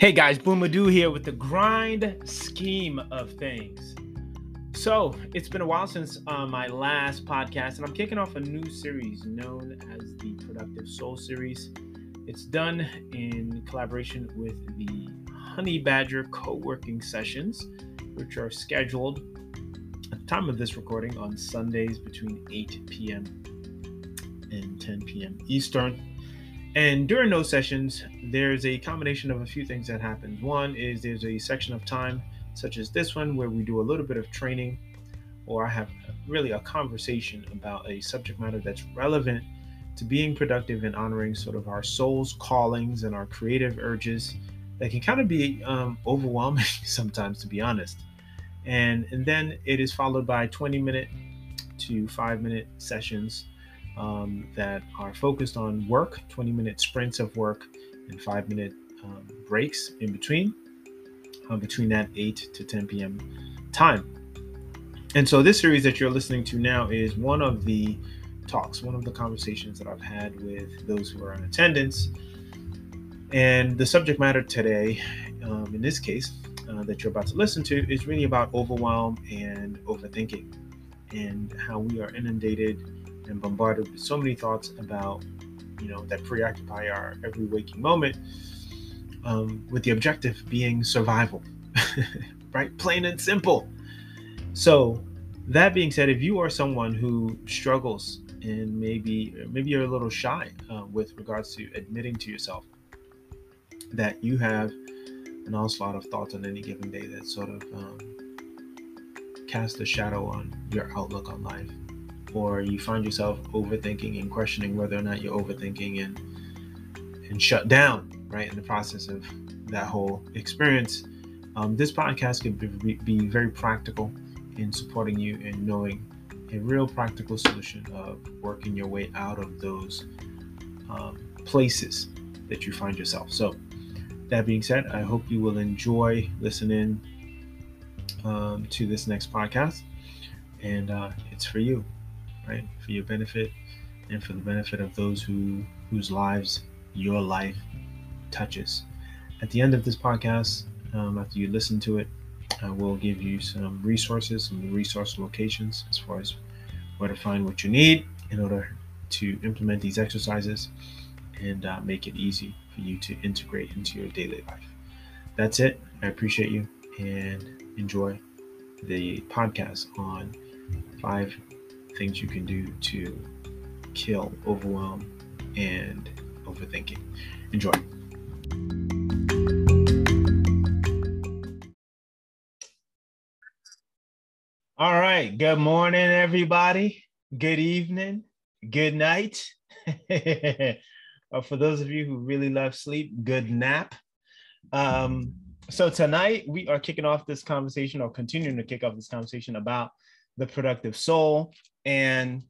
Hey guys, Buihe Madu here with the grind scheme of things. So, it's been a while since uh, my last podcast, and I'm kicking off a new series known as the Productive Soul Series. It's done in collaboration with the Honey Badger co working sessions, which are scheduled at the time of this recording on Sundays between 8 p.m. and 10 p.m. Eastern. And during those sessions, there's a combination of a few things that happens. One is there's a section of time, such as this one, where we do a little bit of training, or I have really a conversation about a subject matter that's relevant to being productive and honoring sort of our soul's callings and our creative urges that can kind of be um, overwhelming sometimes, to be honest. And, and then it is followed by 20 minute to five minute sessions um, that are focused on work, 20 minute sprints of work, and five minute um, breaks in between, uh, between that 8 to 10 p.m. time. And so, this series that you're listening to now is one of the talks, one of the conversations that I've had with those who are in attendance. And the subject matter today, um, in this case, uh, that you're about to listen to, is really about overwhelm and overthinking and how we are inundated and bombarded with so many thoughts about, you know, that preoccupy our every waking moment, um, with the objective being survival, right? Plain and simple. So, that being said, if you are someone who struggles and maybe maybe you're a little shy uh, with regards to admitting to yourself that you have an onslaught of thoughts on any given day that sort of um, cast a shadow on your outlook on life or you find yourself overthinking and questioning whether or not you're overthinking and and shut down right in the process of that whole experience um, this podcast can be, be very practical in supporting you in knowing a real practical solution of working your way out of those um, places that you find yourself. So that being said i hope you will enjoy listening um, to this next podcast and uh, it's for you right? For your benefit and for the benefit of those who whose lives your life touches. At the end of this podcast, um, after you listen to it, I will give you some resources, some resource locations as far as where to find what you need in order to implement these exercises and uh, make it easy for you to integrate into your daily life. That's it. I appreciate you and enjoy the podcast on five things you can do to kill overwhelm and overthinking. Enjoy. All right. Good morning, everybody. Good evening. Good night. For those of you who really love sleep, good nap. Um, so tonight we are kicking off this conversation or continuing to kick off this conversation about the productive soul. And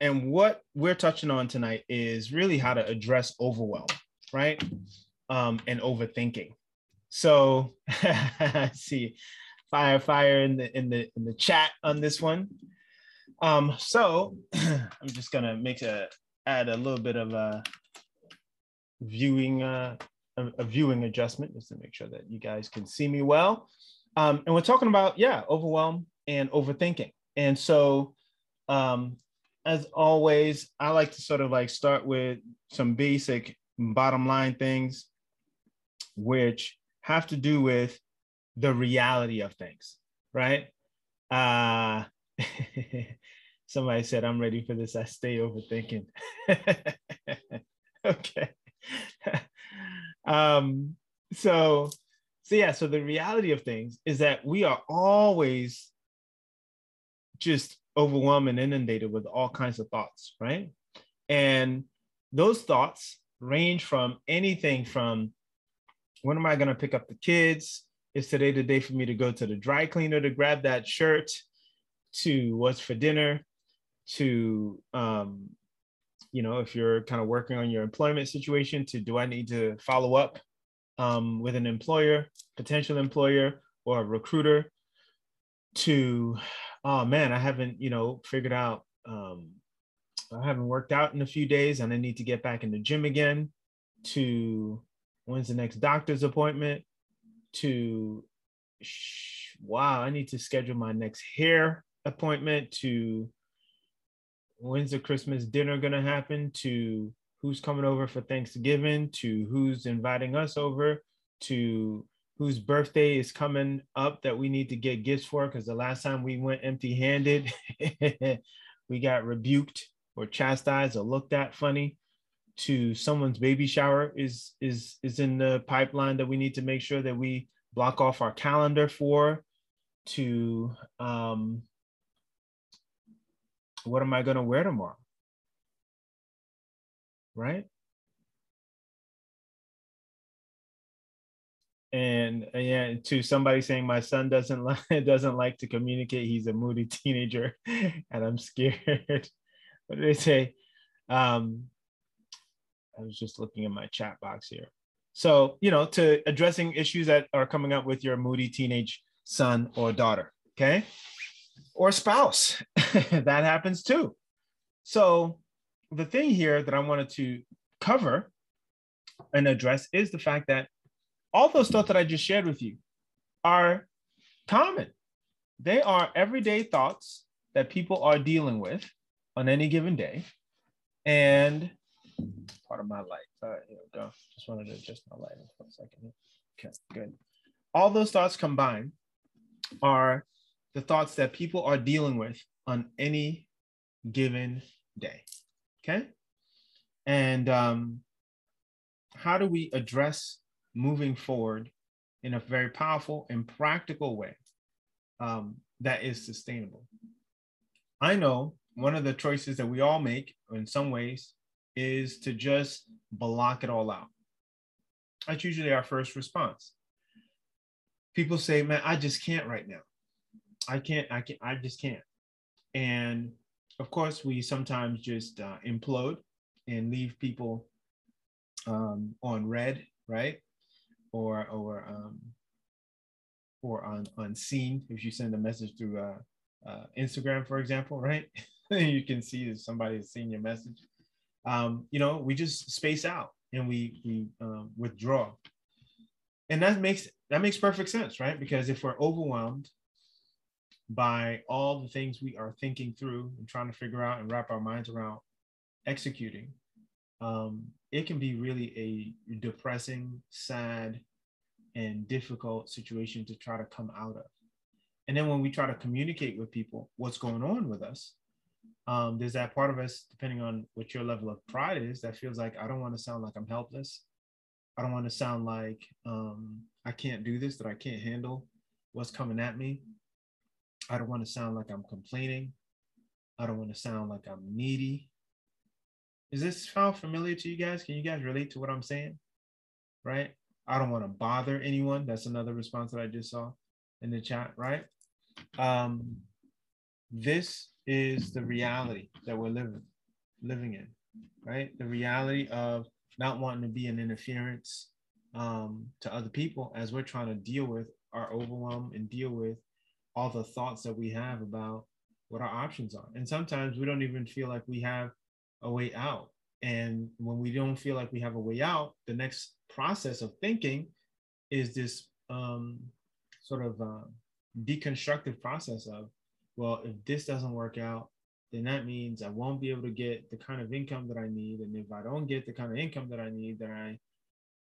and what we're touching on tonight is really how to address overwhelm right? Um and overthinking. So see fire fire in the in the in the chat on this one. Um so i'm just gonna make a add a little bit of a viewing uh a, a viewing adjustment just to make sure that you guys can see me well um and we're talking about yeah overwhelm and overthinking. And so, um, as always, I like to sort of like start with some basic bottom line things, which have to do with the reality of things, right? Uh, somebody said, I'm ready for this. I stay overthinking. okay. um, so, so yeah, so the reality of things is that we are always just overwhelmed and inundated with all kinds of thoughts, right? And those thoughts range from anything from when am I going to pick up the kids? Is today the day for me to go to the dry cleaner to grab that shirt? To what's for dinner? To, um, you know, if you're kind of working on your employment situation, to do I need to follow up um, with an employer, potential employer, or a recruiter? To oh man, I haven't, you know, figured out, um, I haven't worked out in a few days and I need to get back in the gym again to when's the next doctor's appointment to wow, I need to schedule my next hair appointment to when's the Christmas dinner going to happen to who's coming over for Thanksgiving to who's inviting us over to whose birthday is coming up that we need to get gifts for. Because the last time we went empty handed, we got rebuked or chastised or looked at funny to someone's baby shower is is is in the pipeline that we need to make sure that we block off our calendar for to um what am i going to wear tomorrow right? And yeah to somebody saying my son doesn't like doesn't like to communicate. He's a moody teenager and i'm scared. What did they say? Um i was just looking in my chat box here. So you know to addressing issues that are coming up with your moody teenage son or daughter okay? Or spouse. That happens too. So the thing here that i wanted to cover and address is the fact that all those thoughts that I just shared with you are common. They are everyday thoughts that people are dealing with on any given day. And part of my light. All right, here we go. Just wanted to adjust my lighting for a second. Okay, good. All those thoughts combined are the thoughts that people are dealing with on any given day. Okay. And um, how do we address moving forward in a very powerful and practical way um, that is sustainable. I know one of the choices that we all make in some ways is to just block it all out. That's usually our first response. People say, man, I just can't right now. I can't, I can't, I just can't. And of course, we sometimes just uh, implode and leave people um, on read, right? or or um, or on seen if you send a message through uh, uh, Instagram, for example, right? you can see if somebody has seen your message. Um, you know, we just space out and we we um, withdraw, and that makes that makes perfect sense, right? Because if we're overwhelmed by all the things we are thinking through and trying to figure out and wrap our minds around executing, um, it can be really a depressing, sad, and difficult situation to try to come out of. And then when we try to communicate with people what's going on with us, um, there's that part of us, depending on what your level of pride is, that feels like I don't want to sound like I'm helpless. I don't want to sound like um, I can't do this, that I can't handle what's coming at me. I don't want to sound like I'm complaining. I don't want to sound like I'm needy. Is this sound familiar to you guys? Can you guys relate to what I'm saying? Right? I don't want to bother anyone. That's another response that I just saw in the chat, right? Um, this is the reality that we're living living in, right? The reality of not wanting to be an interference um, to other people as we're trying to deal with our overwhelm and deal with all the thoughts that we have about what our options are. And sometimes we don't even feel like we have a way out. And when we don't feel like we have a way out, the next process of thinking is this um, sort of uh, deconstructive process of, well, if this doesn't work out, then that means I won't be able to get the kind of income that I need. And if I don't get the kind of income that I need, then I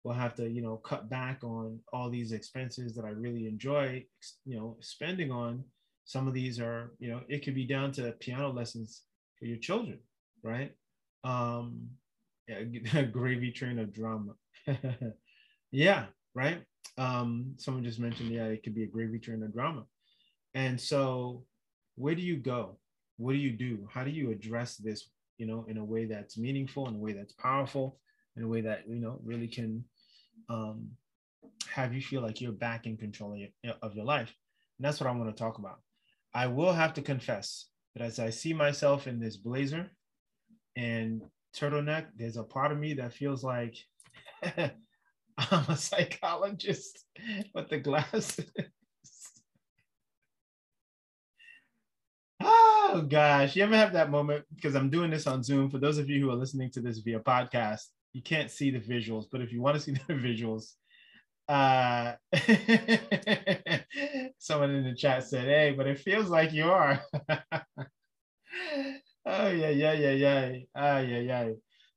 will have to, you know, cut back on all these expenses that I really enjoy, you know, spending on. Some of these are, you know, it could be down to piano lessons for your children, right? Um, yeah, gravy train of drama. yeah, right. Um, someone just mentioned, yeah, it could be a gravy train of drama. And so, where do you go? What do you do? How do you address this, you know, in a way that's meaningful, in a way that's powerful, in a way that, you know, really can um, have you feel like you're back in control of your, life? And that's what I want to talk about. I will have to confess that as I see myself in this blazer and turtleneck, there's a part of me that feels like I'm a psychologist with the glasses. oh gosh, you ever have that moment? Because I'm doing this on Zoom. For those of you who are listening to this via podcast, you can't see the visuals, but if you want to see the visuals, uh, someone in the chat said, "Hey, but it feels like you are." oh yeah, yeah, yeah, yeah, ah, yeah, yeah.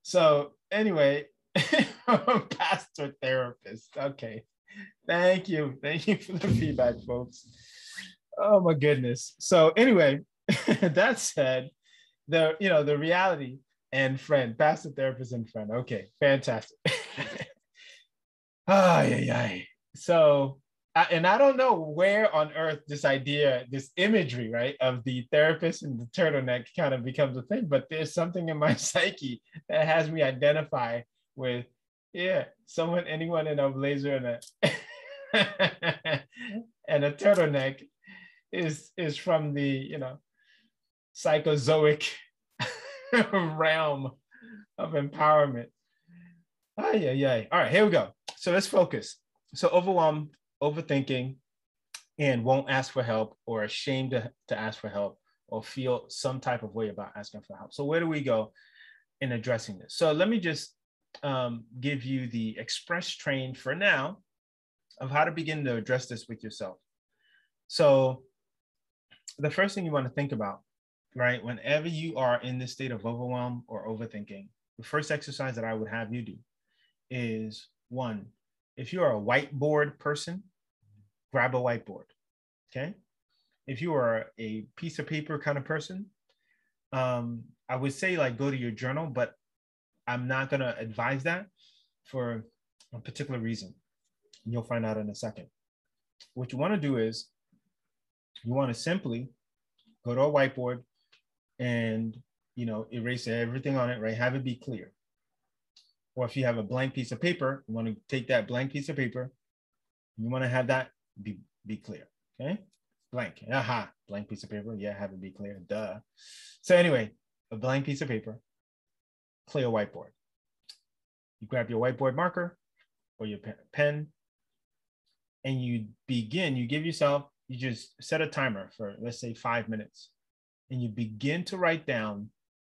So anyway, pastor therapist. Okay, thank you, thank you for the feedback, folks. Oh my goodness. So anyway, that said, the you know the reality and friend, pastor therapist and friend. Okay, fantastic. Ah, yeah, yeah. So, and I don't know where on earth this idea, this imagery, right, of the therapist and the turtleneck kind of becomes a thing, but there's something in my psyche that has me identify with, yeah, someone, anyone in a blazer and a and a turtleneck is is from the you know psychozoic realm of empowerment. Ah, yeah, yeah. All right, here we go. So let's focus. So overwhelmed, overthinking, and won't ask for help or ashamed to, to ask for help or feel some type of way about asking for help. So where do we go in addressing this? So let me just um, give you the express train for now of how to begin to address this with yourself. So the first thing you want to think about, right, whenever you are in this state of overwhelm or overthinking, the first exercise that I would have you do is one, if you're a whiteboard person, grab a whiteboard. Okay. If you are a piece of paper kind of person, um, I would say like go to your journal, but I'm not going to advise that for a particular reason. You'll find out in a second. What you want to do is you want to simply go to a whiteboard and you know erase everything on it, right? Have it be clear or if you have a blank piece of paper, you want to take that blank piece of paper, you want to have that be, be clear, okay? Blank, aha, blank piece of paper, yeah, have it be clear, duh. So anyway, a blank piece of paper, clear whiteboard. You grab your whiteboard marker or your pen and you begin, you give yourself, you just set a timer for let's say five minutes and you begin to write down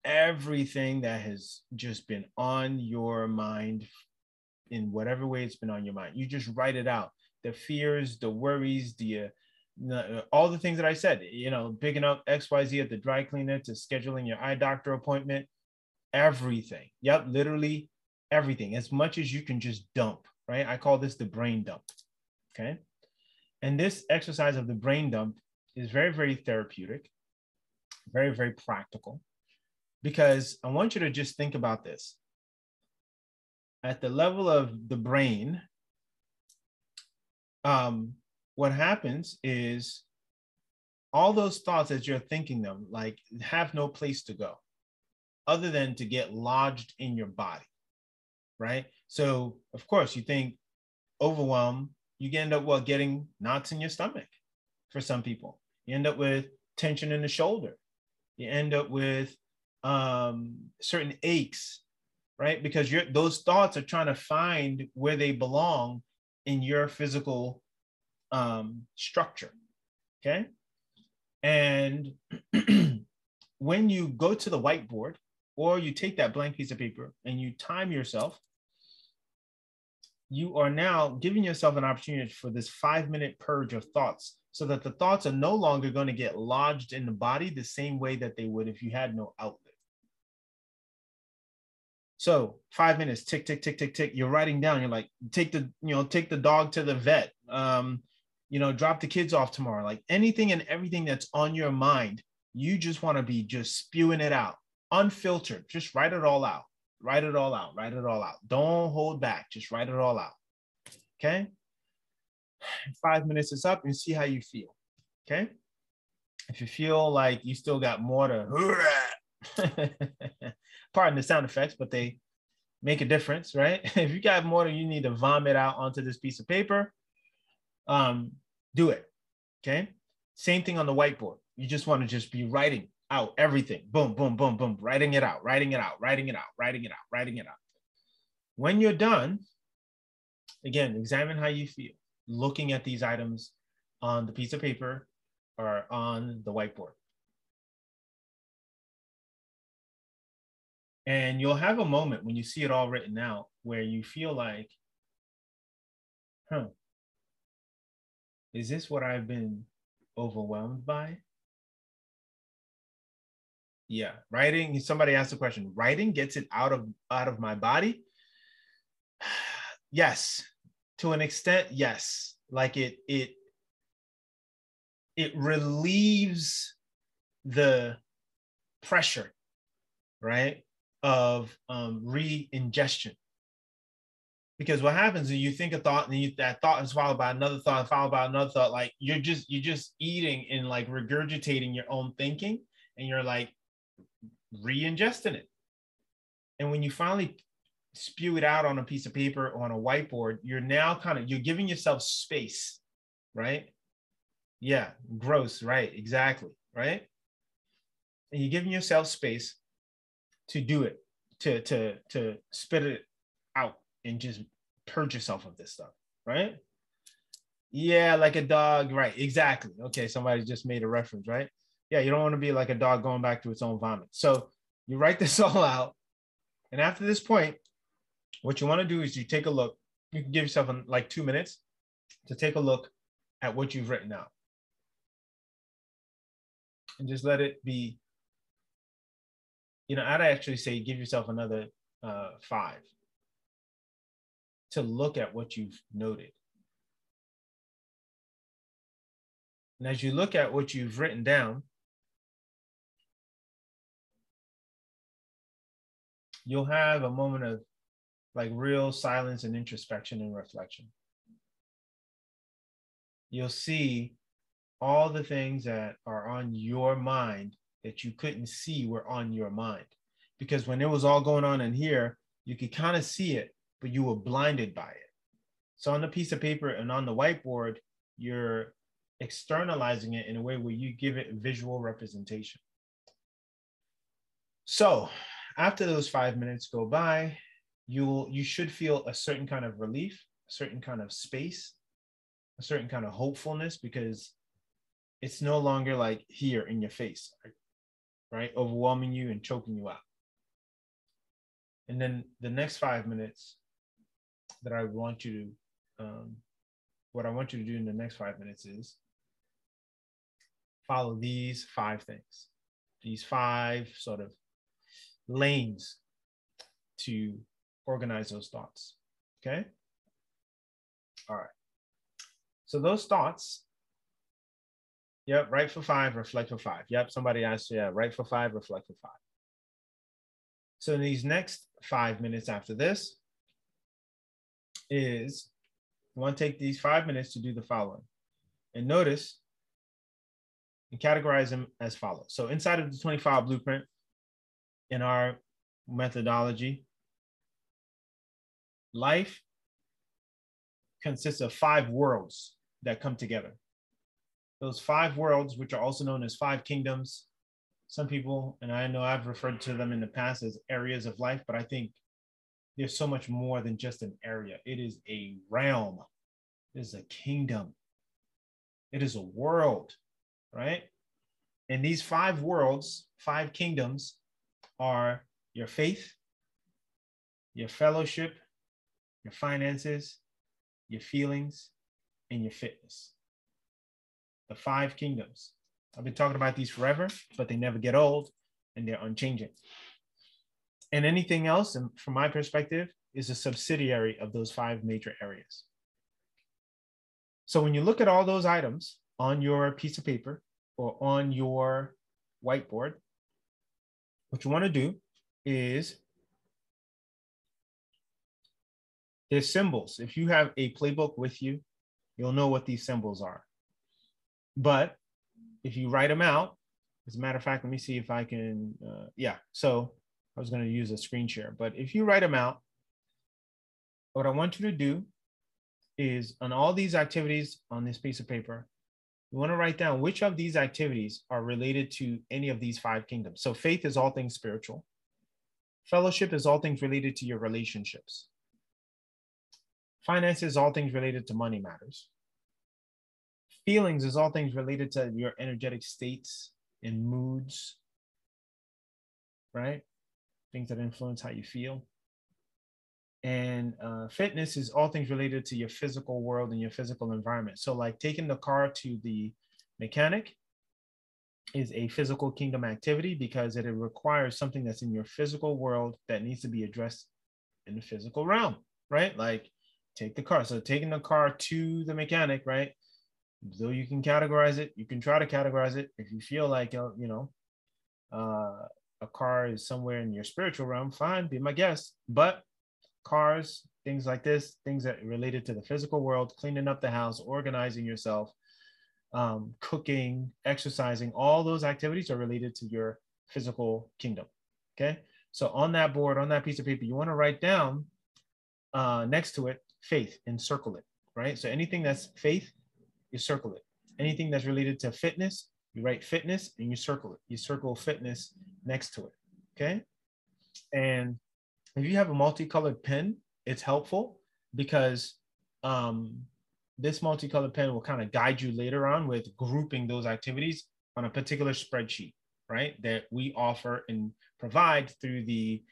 everything that has just been on your mind in whatever way it's been on your mind. You just write it out. The fears, the worries, the uh, all the things that I said, you know, picking up XYZ at the dry cleaner to scheduling your eye doctor appointment, everything. Yep, literally everything. As much as you can just dump, right? I call this the brain dump. Okay. And this exercise of the brain dump is very, very therapeutic, very, very practical because I want you to just think about this. At the level of the brain, um, what happens is all those thoughts as you're thinking them, like have no place to go other than to get lodged in your body, right? So, of course, you think overwhelm, you end up, well, getting knots in your stomach for some people. You end up with tension in the shoulder. You end up with um, certain aches, right? Because those thoughts are trying to find where they belong in your physical um, structure. Okay. And when you go to the whiteboard or you take that blank piece of paper and you time yourself, you are now giving yourself an opportunity for this five minute purge of thoughts so that the thoughts are no longer going to get lodged in the body the same way that they would if you had no outlet. So five minutes, tick, tick, tick, tick, tick. You're writing down. You're like, take the, you know, take the dog to the vet. Um, you know, drop the kids off tomorrow. Like anything and everything that's on your mind, you just want to be just spewing it out, unfiltered. Just write it all out. Write it all out. Write it all out. Don't hold back. Just write it all out. Okay. Five minutes is up and see how you feel. Okay. If you feel like you still got more to pardon the sound effects, but they make a difference, right? if you got more than you need to vomit out onto this piece of paper, um, do it. Okay. Same thing on the whiteboard. You just want to just be writing out everything. Boom, boom, boom, boom, writing it out, writing it out, writing it out, writing it out, writing it out. When you're done, again, examine how you feel looking at these items on the piece of paper or on the whiteboard. And you'll have a moment when you see it all written out where you feel like, huh, is this what I've been overwhelmed by? Yeah, writing. Somebody asked the question. Writing gets it out of out of my body. yes, to an extent, yes. Like it it it relieves the pressure, right, of um, re-ingestion. Because what happens is you think a thought and you, that thought is followed by another thought, followed by another thought. Like you're just you're just eating and like regurgitating your own thinking, and you're like re-ingesting it. And when you finally spew it out on a piece of paper on a whiteboard, you're now kind of you're giving yourself space, right? Yeah, gross, right? Exactly, right? And you're giving yourself space to do it, to to to spit it out and just purge yourself of this stuff, right? Yeah, like a dog, right? Exactly. Okay, somebody just made a reference, right? Yeah, you don't want to be like a dog going back to its own vomit. So you write this all out, and after this point, what you want to do is you take a look. You can give yourself like two minutes to take a look at what you've written out. And just let it be, you know, I'd actually say give yourself another uh, five to look at what you've noted. And as you look at what you've written down, you'll have a moment of like real silence and introspection and reflection. You'll see all the things that are on your mind that you couldn't see were on your mind. Because when it was all going on in here, you could kind of see it, but you were blinded by it. So on the piece of paper and on the whiteboard, you're externalizing it in a way where you give it visual representation. So after those five minutes go by, you'll you should feel a certain kind of relief, a certain kind of space, a certain kind of hopefulness because it's no longer like here in your face, right? Overwhelming you and choking you out. And then the next five minutes that I want you to, um, what I want you to do in the next five minutes is follow these five things, these five sort of lanes to organize those thoughts. Okay. All right. So those thoughts, yep, write for five, reflect for five. Yep, somebody asked, yeah, write for five, reflect for five. So in these next five minutes after this is, I want to take these five minutes to do the following. And notice and categorize them as follows. So inside of the 25 blueprint, in our methodology, life consists of five worlds that come together. Those five worlds, which are also known as five kingdoms, some people, and I know I've referred to them in the past as areas of life, but I think there's so much more than just an area. It is a realm, it is a kingdom, it is a world, right? And these five worlds, five kingdoms, are your faith, your fellowship, your finances, your feelings, and your fitness. The five kingdoms. I've been talking about these forever, but they never get old and they're unchanging. And anything else, um, from my perspective, is a subsidiary of those five major areas. So when you look at all those items on your piece of paper or on your whiteboard, what you want to do is There's symbols. If you have a playbook with you, you'll know what these symbols are. But if you write them out, as a matter of fact, let me see if I can, uh, yeah. So I was gonna use a screen share, but if you write them out, what I want you to do is on all these activities on this piece of paper, you wanna write down which of these activities are related to any of these five kingdoms. So faith is all things spiritual. Fellowship is all things related to your relationships. Finances, all things related to money matters. Feelings is all things related to your energetic states and moods, right? things that influence how you feel. And uh, fitness is all things related to your physical world and your physical environment. So, like taking the car to the mechanic is a physical kingdom activity because it requires something that's in your physical world that needs to be addressed in the physical realm, right? Like take the car. So taking the car to the mechanic, right? Though you can categorize it, you can try to categorize it. If you feel like uh, you know, uh, a car is somewhere in your spiritual realm, fine, be my guest. But cars, things like this, things that are related to the physical world, cleaning up the house, organizing yourself, um, cooking, exercising, all those activities are related to your physical kingdom. Okay. So on that board, on that piece of paper, you want to write down uh, next to it faith and circle it, right? So anything that's faith, you circle it. Anything that's related to fitness, you write fitness and you circle it. You circle fitness next to it. Okay. And if you have a multicolored pen, it's helpful because um, this multicolored pen will kind of guide you later on with grouping those activities on a particular spreadsheet, right? That we offer and provide through the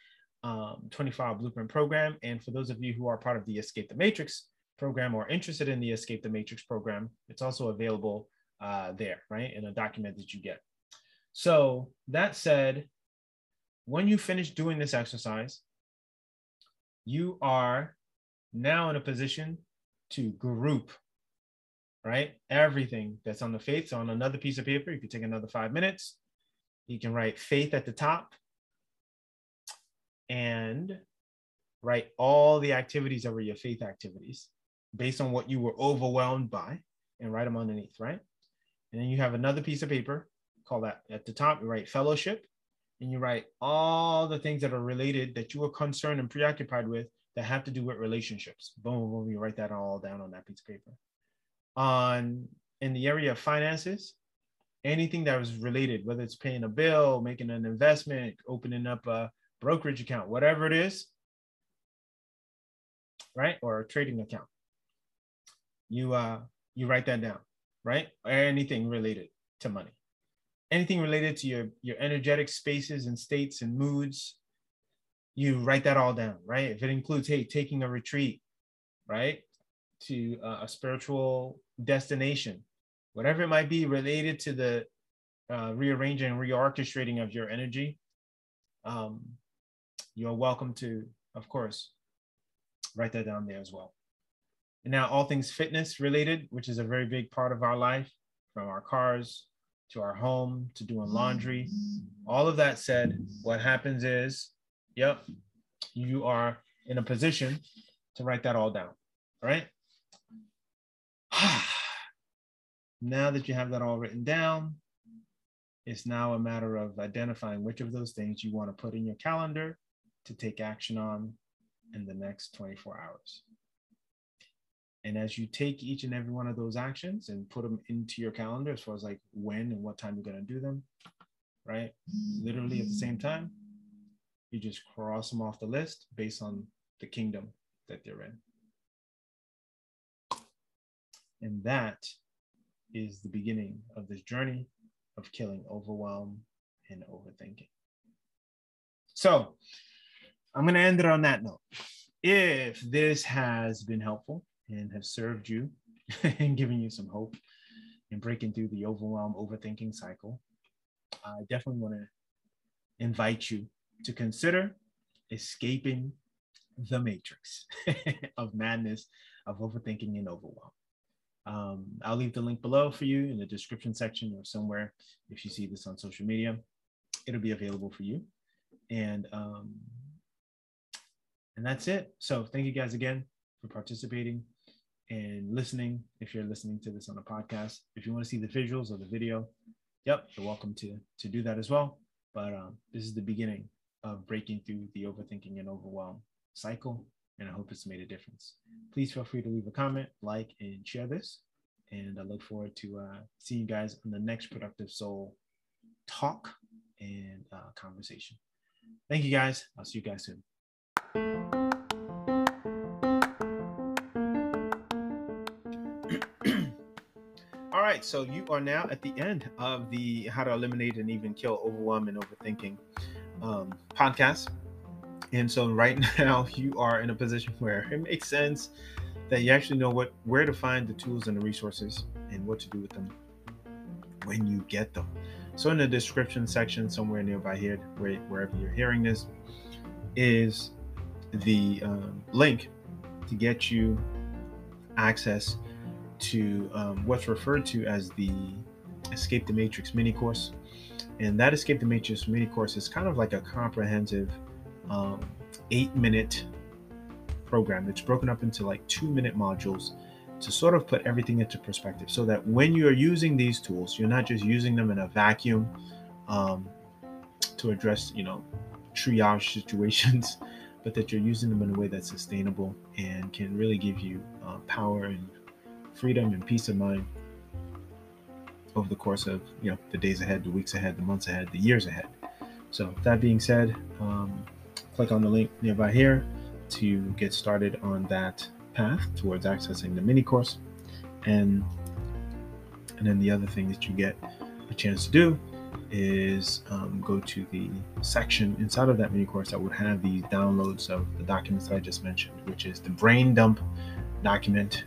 um, 25 Blueprint program. And for those of you who are part of the Escape the Matrix program or interested in the Escape the Matrix program, it's also available uh, there, right? In a document that you get. So that said, when you finish doing this exercise, you are now in a position to group, right? Everything that's on the faith. So on another piece of paper, you can take another five minutes. You can write faith at the top and write all the activities over your faith activities based on what you were overwhelmed by and write them underneath, right? And then you have another piece of paper, call that at the top, you write fellowship, and you write all the things that are related that you were concerned and preoccupied with that have to do with relationships. Boom, boom, you write that all down on that piece of paper. On in the area of finances, anything that was related, whether it's paying a bill, making an investment, opening up a brokerage account, whatever it is, right? Or a trading account. You uh you write that down, right? Or anything related to money. Anything related to your your energetic spaces and states and moods, you write that all down, right? If it includes, hey, taking a retreat, right, to a spiritual destination, whatever it might be related to the uh, rearranging and reorchestrating of your energy, um, you're welcome to, of course, write that down there as well. And now, all things fitness related, which is a very big part of our life, from our cars to our home to doing laundry. All of that said, what happens is Yep. You are in a position to write that all down. Right. now that you have that all written down, it's now a matter of identifying which of those things you want to put in your calendar to take action on in the next 24 hours. And as you take each and every one of those actions and put them into your calendar, as far as like when and what time you're going to do them, right? Literally at the same time, you just cross them off the list based on the kingdom that they're in. And that is the beginning of this journey of killing overwhelm and overthinking. So I'm going to end it on that note. If this has been helpful and have served you and given you some hope in breaking through the overwhelm overthinking cycle, I definitely want to invite you to consider escaping the matrix of madness, of overthinking and overwhelm. Um, I'll leave the link below for you in the description section or somewhere if you see this on social media. It'll be available for you. And um, and that's it. So thank you guys again for participating and listening. If you're listening to this on a podcast, if you want to see the visuals or the video, yep, you're welcome to to do that as well. But um, this is the beginning of breaking through the overthinking and overwhelm cycle. And I hope it's made a difference. Please feel free to leave a comment, like, and share this. And I look forward to uh, seeing you guys on the next Productive Soul talk and uh, conversation. Thank you guys. I'll see you guys soon. All right, so you are now at the end of the How to Eliminate and Even Kill Overwhelm and Overthinking um, podcast. And so right now you are in a position where it makes sense that you actually know what where to find the tools and the resources and what to do with them when you get them. So in the description section somewhere nearby here, where, wherever you're hearing this, is the um, link to get you access to um, what's referred to as the Escape the Matrix mini course. And that Escape the Matrix mini course is kind of like a comprehensive um, eight minute program. It's broken up into like two minute modules to sort of put everything into perspective so that when you're using these tools, you're not just using them in a vacuum um, to address, you know, triage situations, but that you're using them in a way that's sustainable and can really give you uh, power and freedom and peace of mind over the course of you know the days ahead, the weeks ahead, the months ahead, the years ahead. So that being said, um, click on the link nearby here to get started on that path towards accessing the mini course, and and then the other thing that you get a chance to do is um, go to the section inside of that mini course that would have the downloads of the documents that I just mentioned, which is the brain dump document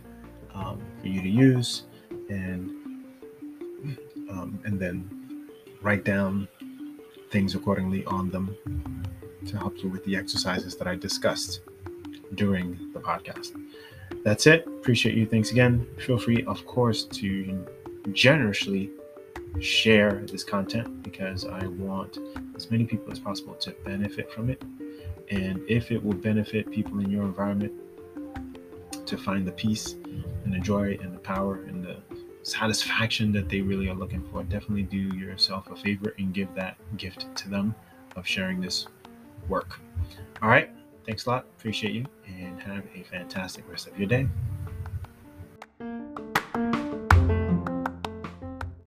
um, for you to use, and um, and then write down things accordingly on them to help you with the exercises that I discussed during the podcast. That's it. Appreciate you. Thanks again. Feel free, of course, to generously share this content because I want as many people as possible to benefit from it. And if it will benefit people in your environment to find the peace and the joy and the power and the satisfaction that they really are looking for, definitely do yourself a favor and give that gift to them of sharing this work. All right. Thanks a lot. Appreciate you and have a fantastic rest of your day.